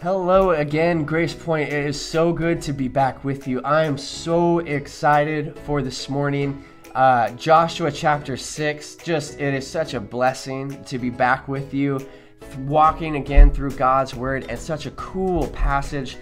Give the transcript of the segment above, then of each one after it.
Hello again, Grace Point. It is so good to be back with you. I am so excited for this morning. Uh, Joshua chapter 6, just it is such a blessing to be back with you, walking again through God's Word, and such a cool passage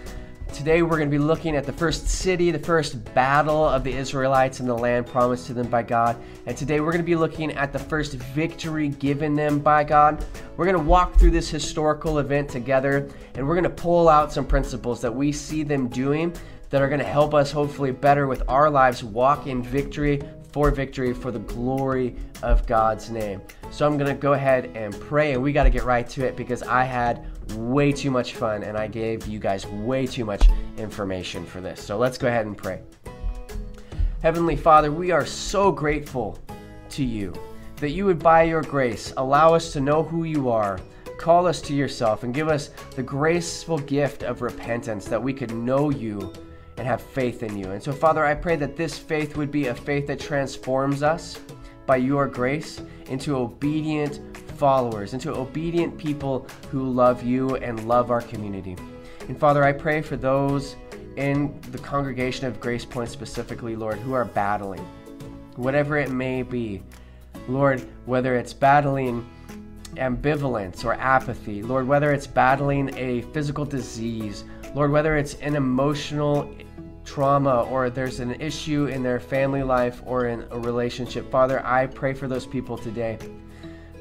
Today we're going to be looking at the first city, the first battle of the Israelites in the land promised to them by God. And today we're going to be looking at the first victory given them by God. We're going to walk through this historical event together and we're going to pull out some principles that we see them doing that are going to help us hopefully better with our lives walk in victory for victory for the glory of God's name. So I'm going to go ahead and pray and we got to get right to it because I had way too much fun and I gave you guys way too much information for this. So let's go ahead and pray. Heavenly Father, we are so grateful to you that you would, by your grace, allow us to know who you are, call us to yourself, and give us the graceful gift of repentance that we could know you and have faith in you. And so, Father, I pray that this faith would be a faith that transforms us by your grace into obedient followers, into obedient people who love you and love our community. And Father, I pray for those in the congregation of Grace Point specifically, Lord, who are battling, whatever it may be. Lord, whether it's battling ambivalence or apathy, Lord, whether it's battling a physical disease, Lord, whether it's an emotional trauma or there's an issue in their family life or in a relationship, Father, I pray for those people today.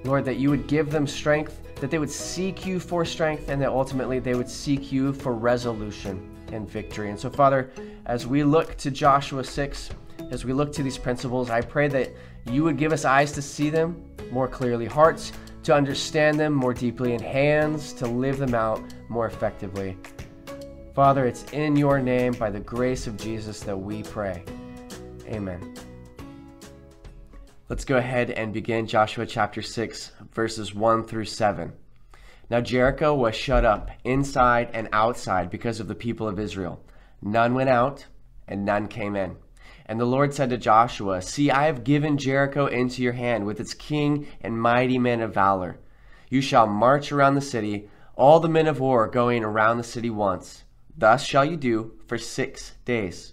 Lord, that you would give them strength, that they would seek you for strength, and that ultimately they would seek you for resolution and victory. And so, Father, as we look to Joshua 6, as we look to these principles, I pray that you would give us eyes to see them more clearly, hearts to understand them more deeply, and hands to live them out more effectively. Father, it's in your name, by the grace of Jesus, that we pray. Amen. Let's go ahead and begin Joshua chapter 6, verses 1 through 7. Now Jericho was shut up inside and outside because of the people of Israel. None went out, and none came in. And the Lord said to Joshua, See, I have given Jericho into your hand with its king and mighty men of valor. You shall march around the city, all the men of war going around the city once. Thus shall you do for six days.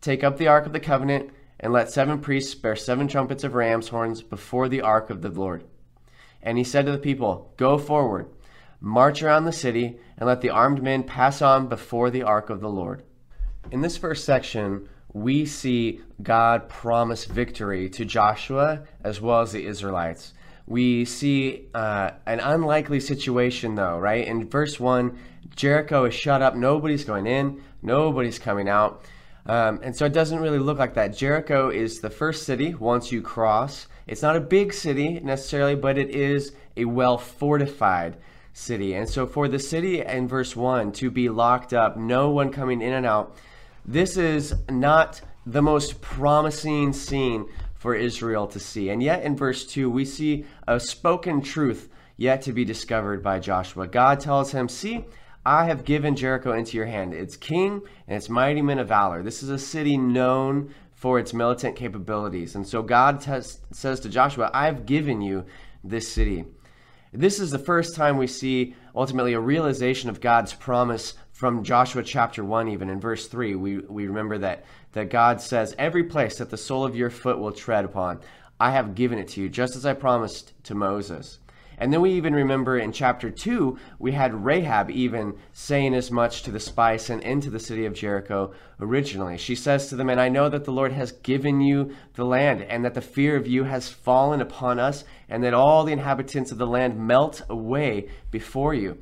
Take up the ark of the covenant, and let seven priests bear seven trumpets of ram's horns before the ark of the Lord. And he said to the people, Go forward, march around the city, and let the armed men pass on before the ark of the Lord. In this first section, we see God promise victory to Joshua as well as the Israelites. We see uh, an unlikely situation, though, right? In verse 1, Jericho is shut up. Nobody's going in, nobody's coming out. Um, and so it doesn't really look like that. Jericho is the first city once you cross. It's not a big city necessarily, but it is a well fortified city. And so for the city in verse 1 to be locked up, no one coming in and out, this is not the most promising scene for Israel to see. And yet in verse 2, we see a spoken truth yet to be discovered by Joshua. God tells him, See, I have given Jericho into your hand, its king and its mighty men of valor. This is a city known for its militant capabilities. And so God says to Joshua, I've given you this city. This is the first time we see ultimately a realization of God's promise from Joshua chapter 1, even in verse 3. We, we remember that, that God says, Every place that the sole of your foot will tread upon, I have given it to you, just as I promised to Moses. And then we even remember in chapter 2, we had Rahab even saying as much to the spies and into the city of Jericho originally. She says to them, And I know that the Lord has given you the land, and that the fear of you has fallen upon us, and that all the inhabitants of the land melt away before you.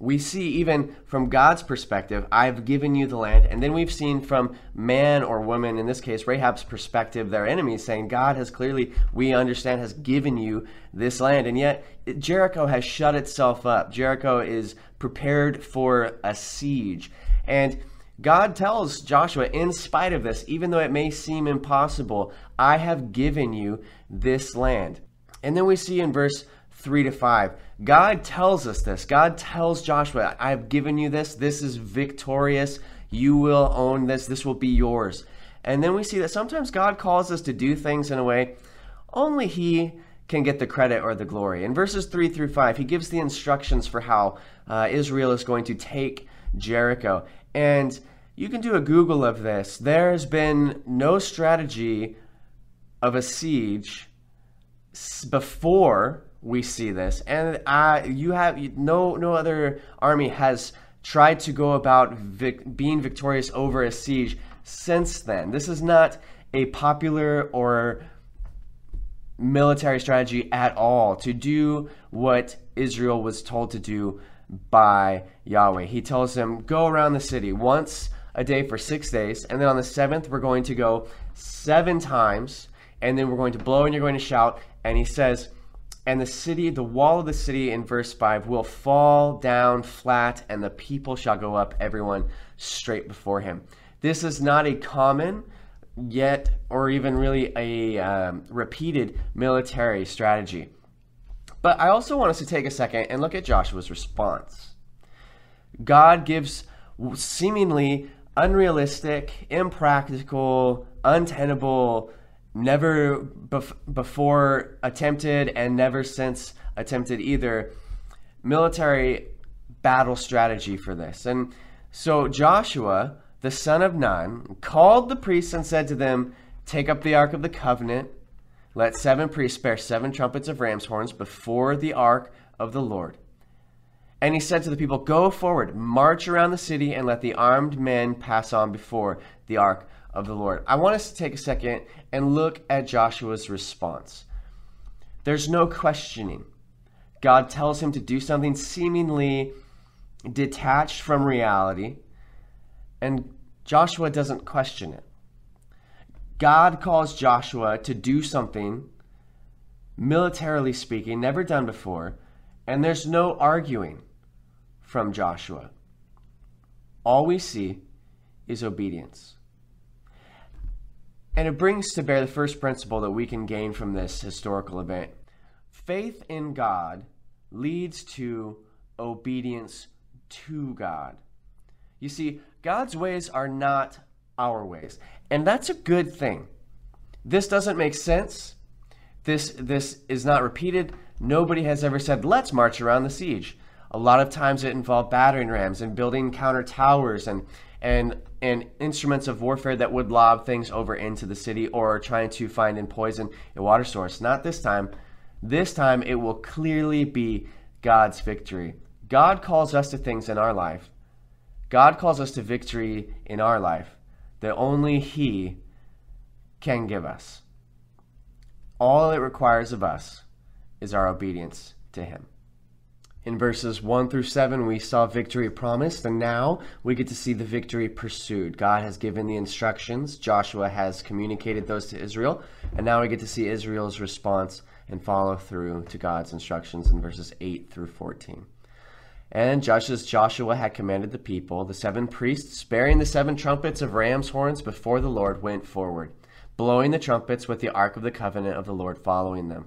We see even from God's perspective, I've given you the land. And then we've seen from man or woman, in this case, Rahab's perspective, their enemy, saying, God has clearly, we understand, has given you this land. And yet, Jericho has shut itself up. Jericho is prepared for a siege. And God tells Joshua, in spite of this, even though it may seem impossible, I have given you this land. And then we see in verse 3 to 5. God tells us this. God tells Joshua, I have given you this. This is victorious. You will own this. This will be yours. And then we see that sometimes God calls us to do things in a way only He can get the credit or the glory. In verses 3 through 5, He gives the instructions for how uh, Israel is going to take Jericho. And you can do a Google of this. There's been no strategy of a siege before we see this, and uh, you have no no other army has tried to go about vic- being victorious over a siege since then. This is not a popular or military strategy at all to do what Israel was told to do by Yahweh. He tells them, Go around the city once a day for six days, and then on the seventh, we're going to go seven times, and then we're going to blow and you're going to shout. And he says, and the city, the wall of the city in verse 5 will fall down flat, and the people shall go up, everyone straight before him. This is not a common, yet, or even really a um, repeated military strategy. But I also want us to take a second and look at Joshua's response. God gives seemingly unrealistic, impractical, untenable never bef- before attempted and never since attempted either military battle strategy for this. And so Joshua, the son of Nun, called the priests and said to them, Take up the ark of the covenant. Let seven priests bear seven trumpets of ram's horns before the ark of the Lord. And he said to the people, Go forward, march around the city, and let the armed men pass on before the ark of the Lord. I want us to take a second and look at Joshua's response. There's no questioning. God tells him to do something seemingly detached from reality, and Joshua doesn't question it. God calls Joshua to do something, militarily speaking, never done before, and there's no arguing from Joshua. All we see is obedience. And it brings to bear the first principle that we can gain from this historical event. Faith in God leads to obedience to God. You see, God's ways are not our ways, and that's a good thing. This doesn't make sense. This this is not repeated. Nobody has ever said, "Let's march around the siege." A lot of times it involved battering rams and building counter towers and and and instruments of warfare that would lob things over into the city or trying to find and poison a water source. Not this time. This time it will clearly be God's victory. God calls us to things in our life. God calls us to victory in our life that only He can give us. All it requires of us is our obedience to Him. In verses 1 through 7, we saw victory promised, and now we get to see the victory pursued. God has given the instructions, Joshua has communicated those to Israel, and now we get to see Israel's response and follow through to God's instructions in verses 8 through 14. And just as Joshua had commanded the people, the seven priests, bearing the seven trumpets of ram's horns before the Lord, went forward, blowing the trumpets with the ark of the covenant of the Lord following them.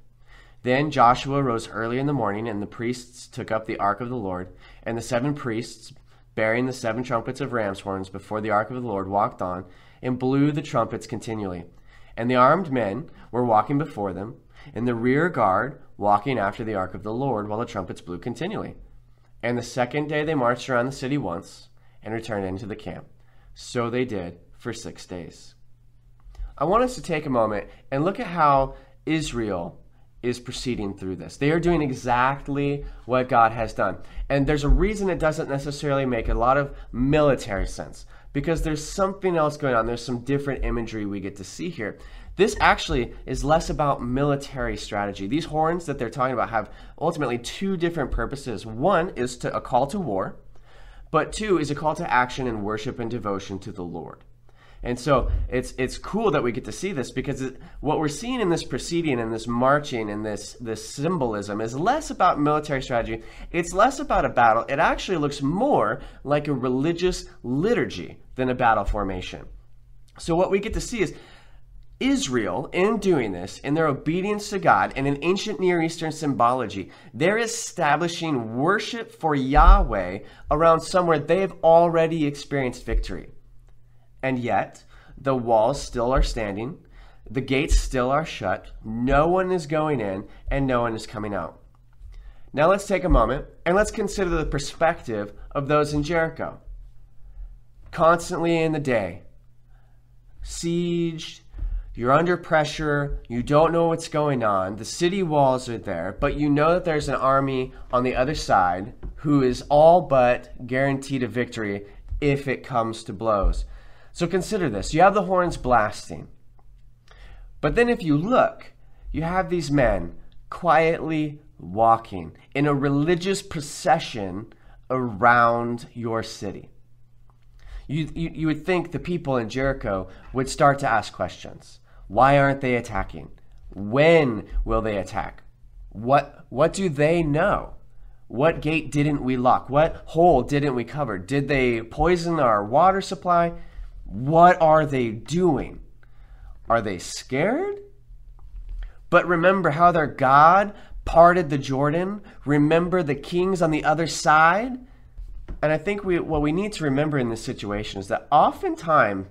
Then Joshua rose early in the morning, and the priests took up the ark of the Lord. And the seven priests, bearing the seven trumpets of ram's horns before the ark of the Lord, walked on and blew the trumpets continually. And the armed men were walking before them, and the rear guard walking after the ark of the Lord, while the trumpets blew continually. And the second day they marched around the city once and returned into the camp. So they did for six days. I want us to take a moment and look at how Israel is proceeding through this. They are doing exactly what God has done. And there's a reason it doesn't necessarily make a lot of military sense because there's something else going on. There's some different imagery we get to see here. This actually is less about military strategy. These horns that they're talking about have ultimately two different purposes. One is to a call to war, but two is a call to action and worship and devotion to the Lord. And so it's it's cool that we get to see this because it, what we're seeing in this proceeding and this marching and this this symbolism is less about military strategy. It's less about a battle. It actually looks more like a religious liturgy than a battle formation. So what we get to see is Israel, in doing this, in their obedience to God, and in ancient Near Eastern symbology, they're establishing worship for Yahweh around somewhere they've already experienced victory. And yet, the walls still are standing, the gates still are shut, no one is going in, and no one is coming out. Now let's take a moment and let's consider the perspective of those in Jericho. Constantly in the day, sieged, you're under pressure, you don't know what's going on, the city walls are there, but you know that there's an army on the other side who is all but guaranteed a victory if it comes to blows. So consider this you have the horns blasting. But then if you look, you have these men quietly walking in a religious procession around your city. You, you, you, would think the people in Jericho would start to ask questions. Why aren't they attacking? When will they attack? What, what do they know? What gate didn't we lock? What hole didn't we cover? Did they poison our water supply? What are they doing? Are they scared? But remember how their God parted the Jordan. Remember the kings on the other side. And I think we, what we need to remember in this situation is that oftentimes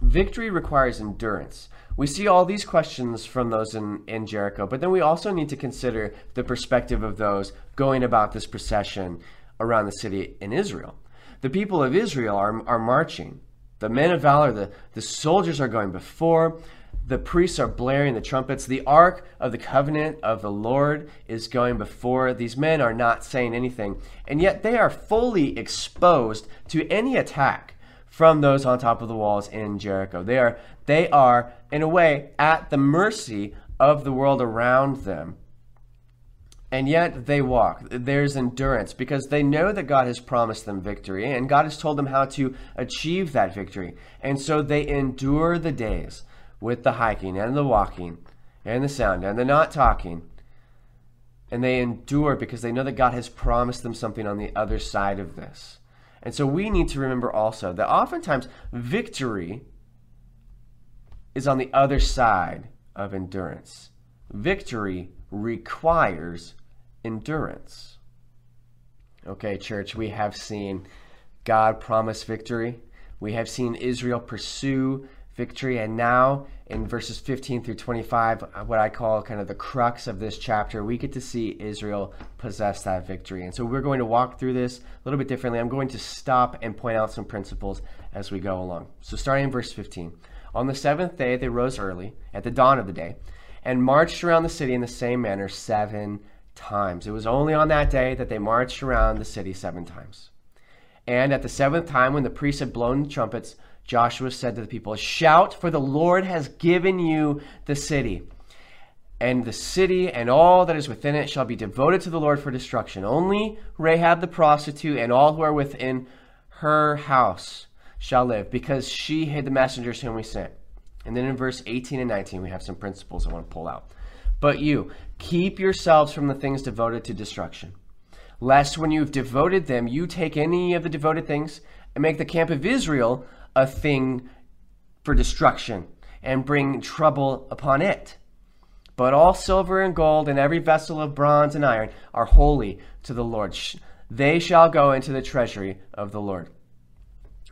victory requires endurance. We see all these questions from those in, in Jericho, but then we also need to consider the perspective of those going about this procession around the city in Israel. The people of Israel are, are marching. The men of valor, the, the soldiers are going before. The priests are blaring the trumpets. The ark of the covenant of the Lord is going before. These men are not saying anything. And yet they are fully exposed to any attack from those on top of the walls in Jericho. They are, they are, in a way, at the mercy of the world around them and yet they walk. There's endurance because they know that God has promised them victory and God has told them how to achieve that victory. And so they endure the days with the hiking and the walking and the sound and the not talking. And they endure because they know that God has promised them something on the other side of this. And so we need to remember also that oftentimes victory is on the other side of endurance. Victory requires endurance. Okay, church, we have seen God promise victory. We have seen Israel pursue victory. And now, in verses 15 through 25, uh, what I call kind of the crux of this chapter, we get to see Israel possess that victory. And so we're going to walk through this a little bit differently. I'm going to stop and point out some principles as we go along. So, starting in verse 15. On the seventh day, they rose early, at the dawn of the day, and marched around the city in the same manner seven times. It was only on that day that they marched around the city seven times. And at the seventh time, when the priests had blown the trumpets, Joshua said to the people, Shout, for the Lord has given you the city. And the city and all that is within it shall be devoted to the Lord for destruction. Only Rahab the prostitute and all who are within her house shall live, because she hid the messengers whom we sent. And then in verse 18 and 19, we have some principles I want to pull out. But you, keep yourselves from the things devoted to destruction, lest when you've devoted them, you take any of the devoted things and make the camp of Israel a thing for destruction and bring trouble upon it. But all silver and gold and every vessel of bronze and iron are holy to the Lord. They shall go into the treasury of the Lord.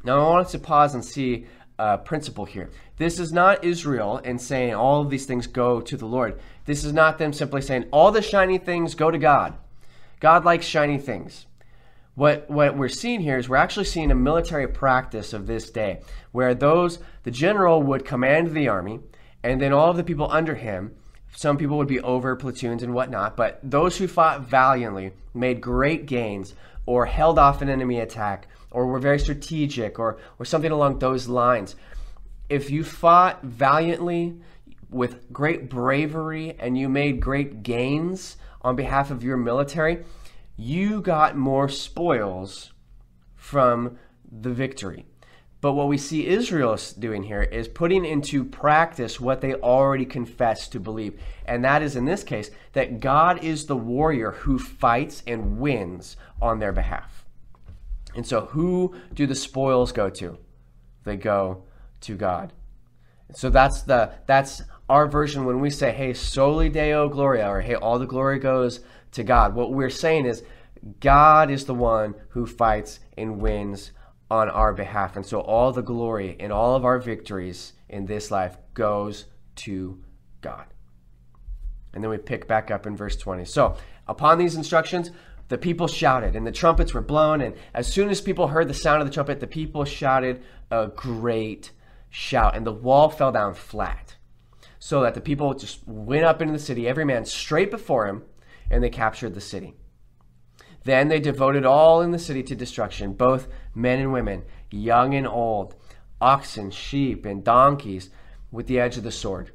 Now, I want us to pause and see a principle here. This is not Israel and saying all of these things go to the Lord. This is not them simply saying all the shiny things go to God. God likes shiny things. what what we're seeing here is we're actually seeing a military practice of this day where those the general would command the army and then all of the people under him some people would be over platoons and whatnot but those who fought valiantly made great gains or held off an enemy attack or were very strategic or or something along those lines if you fought valiantly with great bravery and you made great gains on behalf of your military you got more spoils from the victory. But what we see Israel doing here is putting into practice what they already confess to believe. And that is, in this case, that God is the warrior who fights and wins on their behalf. And so, who do the spoils go to? They go to God. So that's the that's our version when we say, "Hey, soli deo gloria," or "Hey, all the glory goes to God. What we're saying is God is the one who fights and wins on our behalf. And so all the glory and all of our victories in this life goes to God. And then we pick back up in verse 20. So, upon these instructions, the people shouted, and the trumpets were blown. And as soon as people heard the sound of the trumpet, the people shouted a great shout, and the wall fell down flat. So that the people just went up into the city, every man straight before him, and they captured the city. Then they devoted all in the city to destruction, both men and women, young and old, oxen, sheep, and donkeys, with the edge of the sword.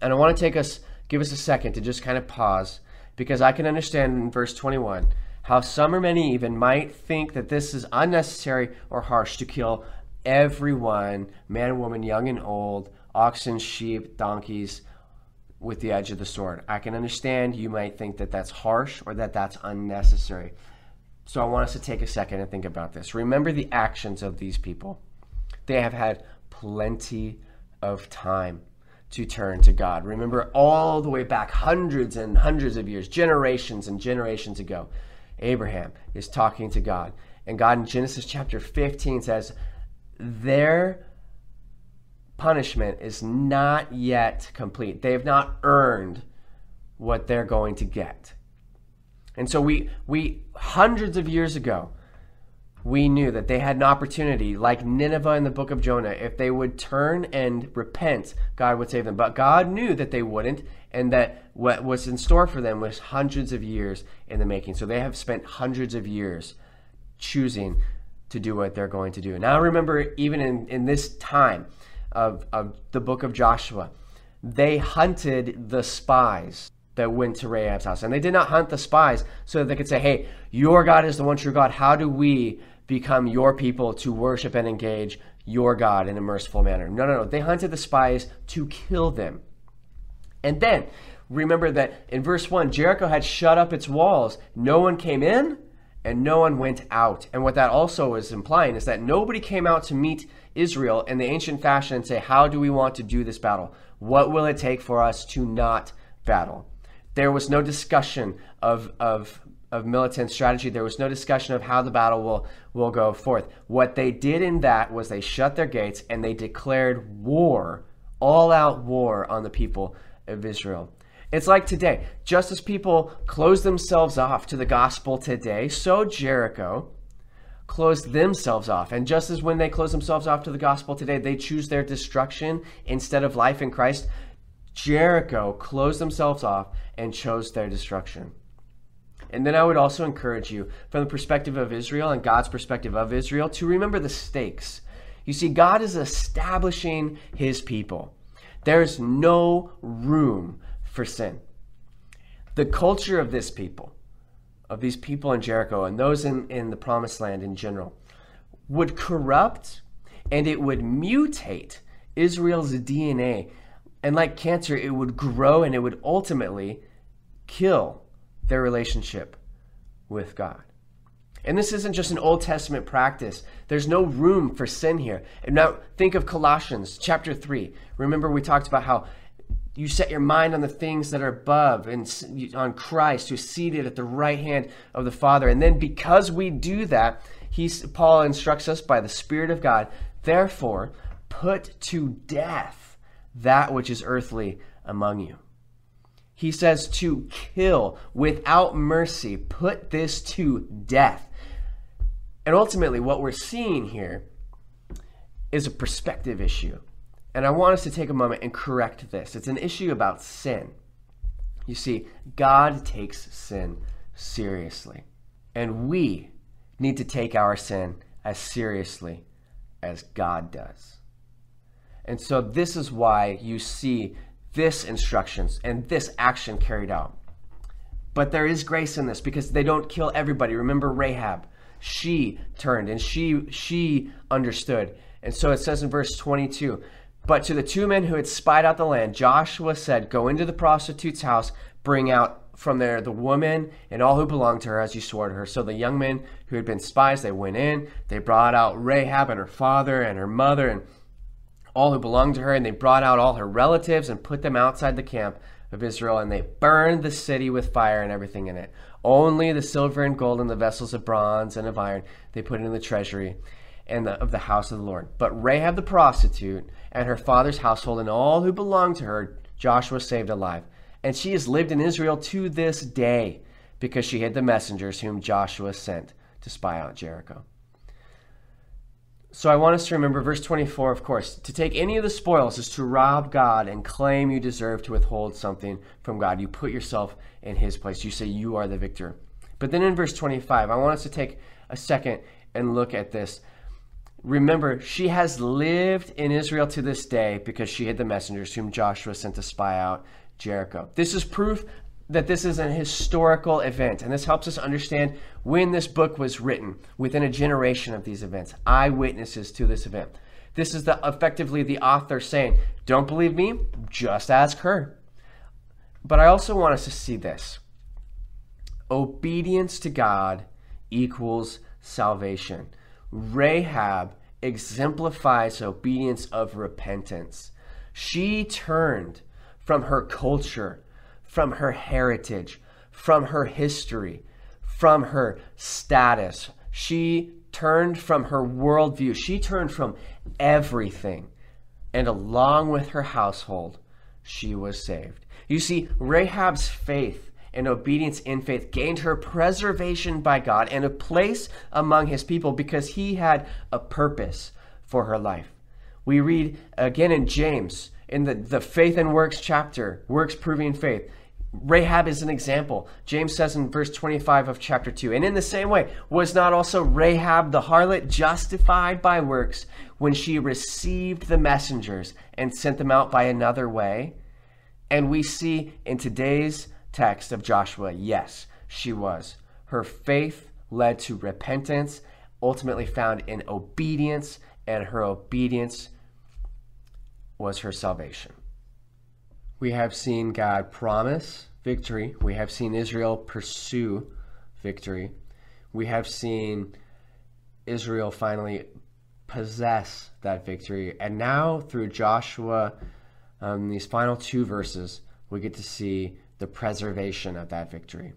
And I want to take us, give us a second to just kind of pause, because I can understand in verse 21 how some or many even might think that this is unnecessary or harsh to kill everyone, man woman, young and old, oxen, sheep, donkeys, with the edge of the sword. I can understand you might think that that's harsh or that that's unnecessary. So I want us to take a second and think about this. Remember the actions of these people. They have had plenty of time to turn to God. Remember all the way back hundreds and hundreds of years, generations and generations ago, Abraham is talking to God. And God in Genesis chapter 15 says, Their punishment is not yet complete. They have not earned what they're going to get. And so we we hundreds of years ago we knew that they had an opportunity like Nineveh in the book of Jonah if they would turn and repent God would save them but God knew that they wouldn't and that what was in store for them was hundreds of years in the making so they have spent hundreds of years choosing to do what they're going to do now remember even in, in this time of, of the book of Joshua, they hunted the spies that went to Rahab's house. And they did not hunt the spies so that they could say, hey, your God is the one true God. How do we become your people to worship and engage your God in a merciful manner? No, no, no. They hunted the spies to kill them. And then remember that in verse 1, Jericho had shut up its walls. No one came in and no one went out. And what that also is implying is that nobody came out to meet Israel in the ancient fashion and say, How do we want to do this battle? What will it take for us to not battle? There was no discussion of, of, of militant strategy. There was no discussion of how the battle will, will go forth. What they did in that was they shut their gates and they declared war, all out war on the people of Israel. It's like today, just as people close themselves off to the gospel today, so Jericho closed themselves off. And just as when they close themselves off to the gospel today, they choose their destruction instead of life in Christ, Jericho closed themselves off and chose their destruction. And then I would also encourage you, from the perspective of Israel and God's perspective of Israel, to remember the stakes. You see, God is establishing his people. There's no room for sin. The culture of this people, of these people in Jericho and those in, in the promised land in general would corrupt and it would mutate Israel's DNA. And like cancer, it would grow and it would ultimately kill their relationship with God. And this isn't just an Old Testament practice. There's no room for sin here. And now think of Colossians chapter 3. Remember, we talked about how you set your mind on the things that are above and on Christ who's seated at the right hand of the Father. And then because we do that, Paul instructs us by the Spirit of God, therefore, put to death that which is earthly among you. He says to kill without mercy, put this to death. And ultimately, what we're seeing here is a perspective issue. And I want us to take a moment and correct this. It's an issue about sin. You see, God takes sin seriously. And we need to take our sin as seriously as God does. And so, this is why you see this instructions and this action carried out. But there is grace in this because they don't kill everybody. Remember Rahab. She turned and she she understood. And so it says in verse 22, but to the two men who had spied out the land, Joshua said, "Go into the prostitute's house, bring out from there the woman and all who belonged to her as you swore to her. So the young men who had been spies, they went in, they brought out Rahab and her father and her mother and all who belonged to her, and they brought out all her relatives and put them outside the camp of Israel, and they burned the city with fire and everything in it. Only the silver and gold and the vessels of bronze and of iron they put in the treasury and the, of the house of the Lord. But Rahab the prostitute and her father's household and all who belonged to her, Joshua saved alive. And she has lived in Israel to this day because she hid the messengers whom Joshua sent to spy out Jericho. So I want us to remember verse 24, of course. To take any of the spoils is to rob God and claim you deserve to withhold something from God. You put yourself in his place. You say you are the victor. But then in verse 25, I want us to take a second and look at this. Remember, she has lived in Israel to this day because she hid the messengers whom Joshua sent to spy out Jericho. This is proof that this is an historical event, and this helps us understand when this book was written within a generation of these events, eyewitnesses to this event. This is the effectively the author saying, "Don't believe me? Just ask her." But I also want us to see this. Obedience to God equals salvation. Rahab exemplifies obedience of repentance. She turned from her culture from her heritage, from her history, from her status. She turned from her worldview. She turned from everything. And along with her household, she was saved. You see, Rahab's faith and obedience in faith gained her preservation by God and a place among his people because he had a purpose for her life. We read again in James, in the, the faith and works chapter, works proving faith. Rahab is an example. James says in verse 25 of chapter 2 And in the same way, was not also Rahab the harlot justified by works when she received the messengers and sent them out by another way? And we see in today's text of Joshua, yes, she was. Her faith led to repentance, ultimately found in obedience, and her obedience was her salvation. We have seen God promise victory. We have seen Israel pursue victory. We have seen Israel finally possess that victory. And now, through Joshua, um, these final two verses, we get to see the preservation of that victory.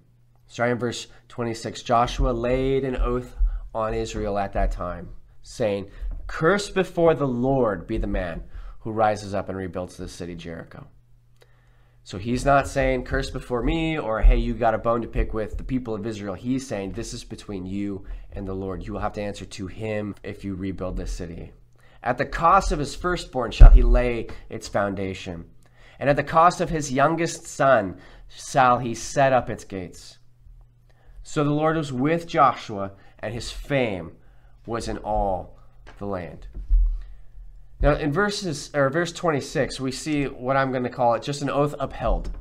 Starting in verse 26, Joshua laid an oath on Israel at that time, saying, Cursed before the Lord be the man who rises up and rebuilds the city Jericho. So he's not saying, curse before me, or hey, you got a bone to pick with the people of Israel. He's saying, this is between you and the Lord. You will have to answer to him if you rebuild this city. At the cost of his firstborn shall he lay its foundation, and at the cost of his youngest son shall he set up its gates. So the Lord was with Joshua, and his fame was in all the land. Now, in verses or verse 26, we see what I'm going to call it just an oath upheld,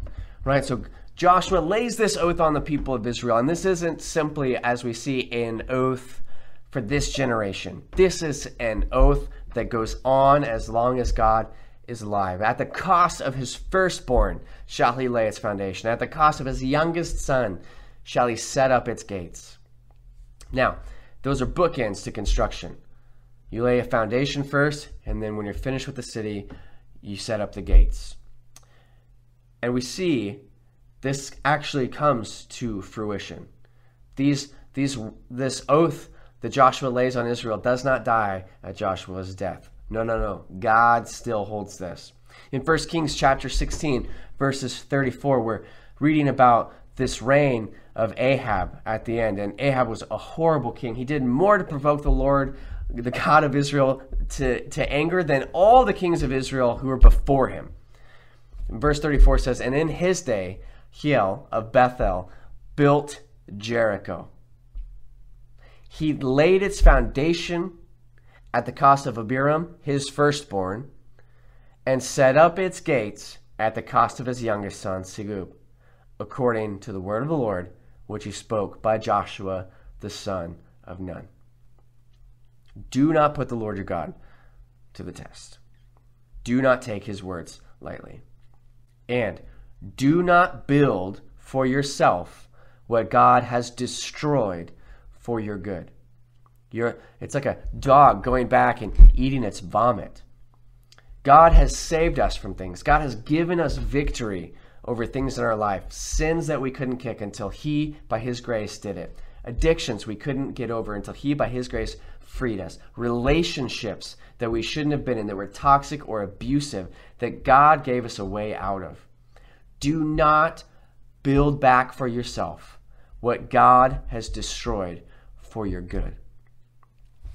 right? So Joshua lays this oath on the people of Israel, and this isn't simply as we see an oath for this generation. This is an oath that goes on as long as God is alive. At the cost of his firstborn shall he lay its foundation. At the cost of his youngest son shall he set up its gates. Now, those are bookends to construction. You lay a foundation first, and then when you're finished with the city, you set up the gates. And we see this actually comes to fruition. These, these, this oath that Joshua lays on Israel does not die at Joshua's death. No, no, no. God still holds this. In 1 Kings chapter 16, verses 34, we're reading about this reign of Ahab at the end. And Ahab was a horrible king. He did more to provoke the Lord, the God of Israel, to, to anger than all the kings of Israel who were before him. verse 34 says, And in his day, Hiel of Bethel built Jericho. He laid its foundation at the cost of Abiram, his firstborn, and set up its gates at the cost of his youngest son, Segub, according to the word of the Lord, which he spoke by Joshua, the son of Nun. Do not put the Lord your God to the test. Do not take his words lightly. And do not build for yourself what God has destroyed for your good. You're, it's like a dog going back and eating its vomit. God has saved us from things. God has given us victory over things in our life, sins that we couldn't kick until He, by His grace, did it. Addictions we couldn't get over until He, by His grace, freed us. Relationships that we shouldn't have been in, that were toxic or abusive, that God gave us a way out of. Do not build back for yourself what God has destroyed for your good.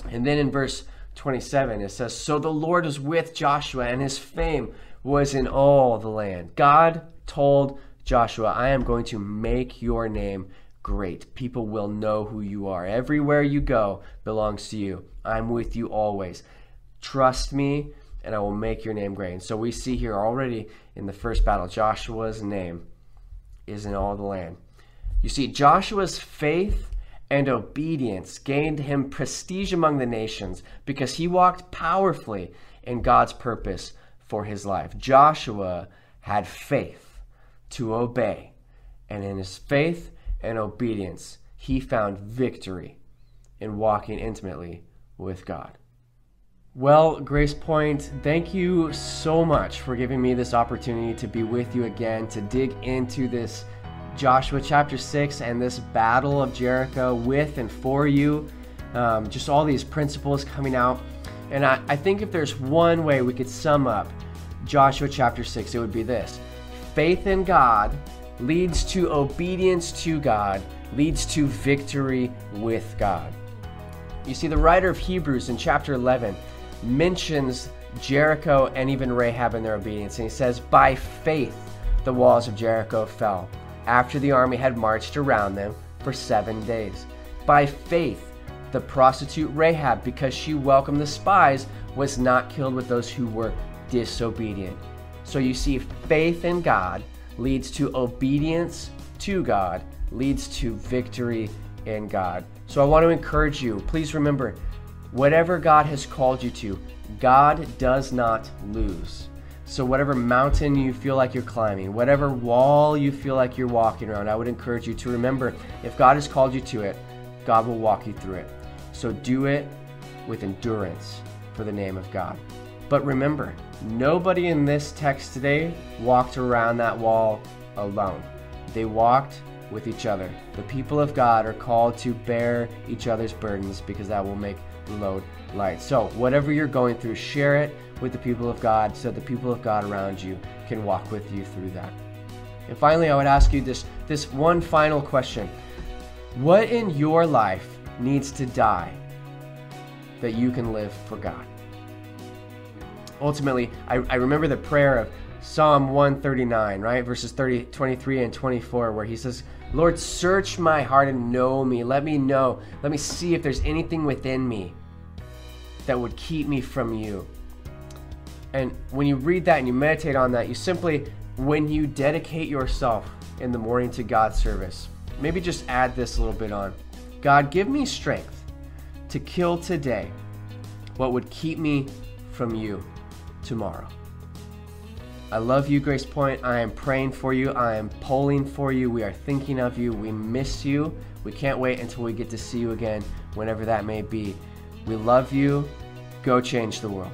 And then in verse 27, it says, So the Lord was with Joshua, and his fame was in all the land. God told Joshua, I am going to make your name great. People will know who you are. Everywhere you go belongs to you. I'm with you always. Trust me, and I will make your name great. And so we see here already in the first battle, Joshua's name is in all the land. You see, Joshua's faith and obedience gained him prestige among the nations because he walked powerfully in God's purpose for his life. Joshua had faith to obey, and in his faith and obedience, he found victory in walking intimately with God. Well, Grace Point, thank you so much for giving me this opportunity to be with you again, to dig into this Joshua chapter 6 and this battle of Jericho with and for you. Um, just all these principles coming out. And I, I think if there's one way we could sum up Joshua chapter 6, it would be this faith in God leads to obedience to God, leads to victory with God. You see, the writer of Hebrews in chapter 11 mentions Jericho and even Rahab in their obedience. And he says, By faith the walls of Jericho fell after the army had marched around them for seven days. By faith, the prostitute Rahab, because she welcomed the spies, was not killed with those who were disobedient. So you see, faith in God leads to obedience to God, leads to victory in God. So I want to encourage you, please remember, whatever God has called you to, God does not lose. So, whatever mountain you feel like you're climbing, whatever wall you feel like you're walking around, I would encourage you to remember if God has called you to it, God will walk you through it. So, do it with endurance for the name of God. But remember, nobody in this text today walked around that wall alone. They walked with each other. The people of God are called to bear each other's burdens because that will make the load light. So, whatever you're going through, share it with the people of God so the people of God around you can walk with you through that. And finally, I would ask you this, this one final question What in your life needs to die that you can live for God? Ultimately, I, I remember the prayer of Psalm 139, right? Verses 30, 23 and 24, where he says, Lord, search my heart and know me. Let me know. Let me see if there's anything within me that would keep me from you. And when you read that and you meditate on that, you simply, when you dedicate yourself in the morning to God's service, maybe just add this a little bit on God, give me strength to kill today what would keep me from you tomorrow. I love you, Grace Point. I am praying for you. I am polling for you. We are thinking of you. We miss you. We can't wait until we get to see you again, whenever that may be. We love you. Go change the world.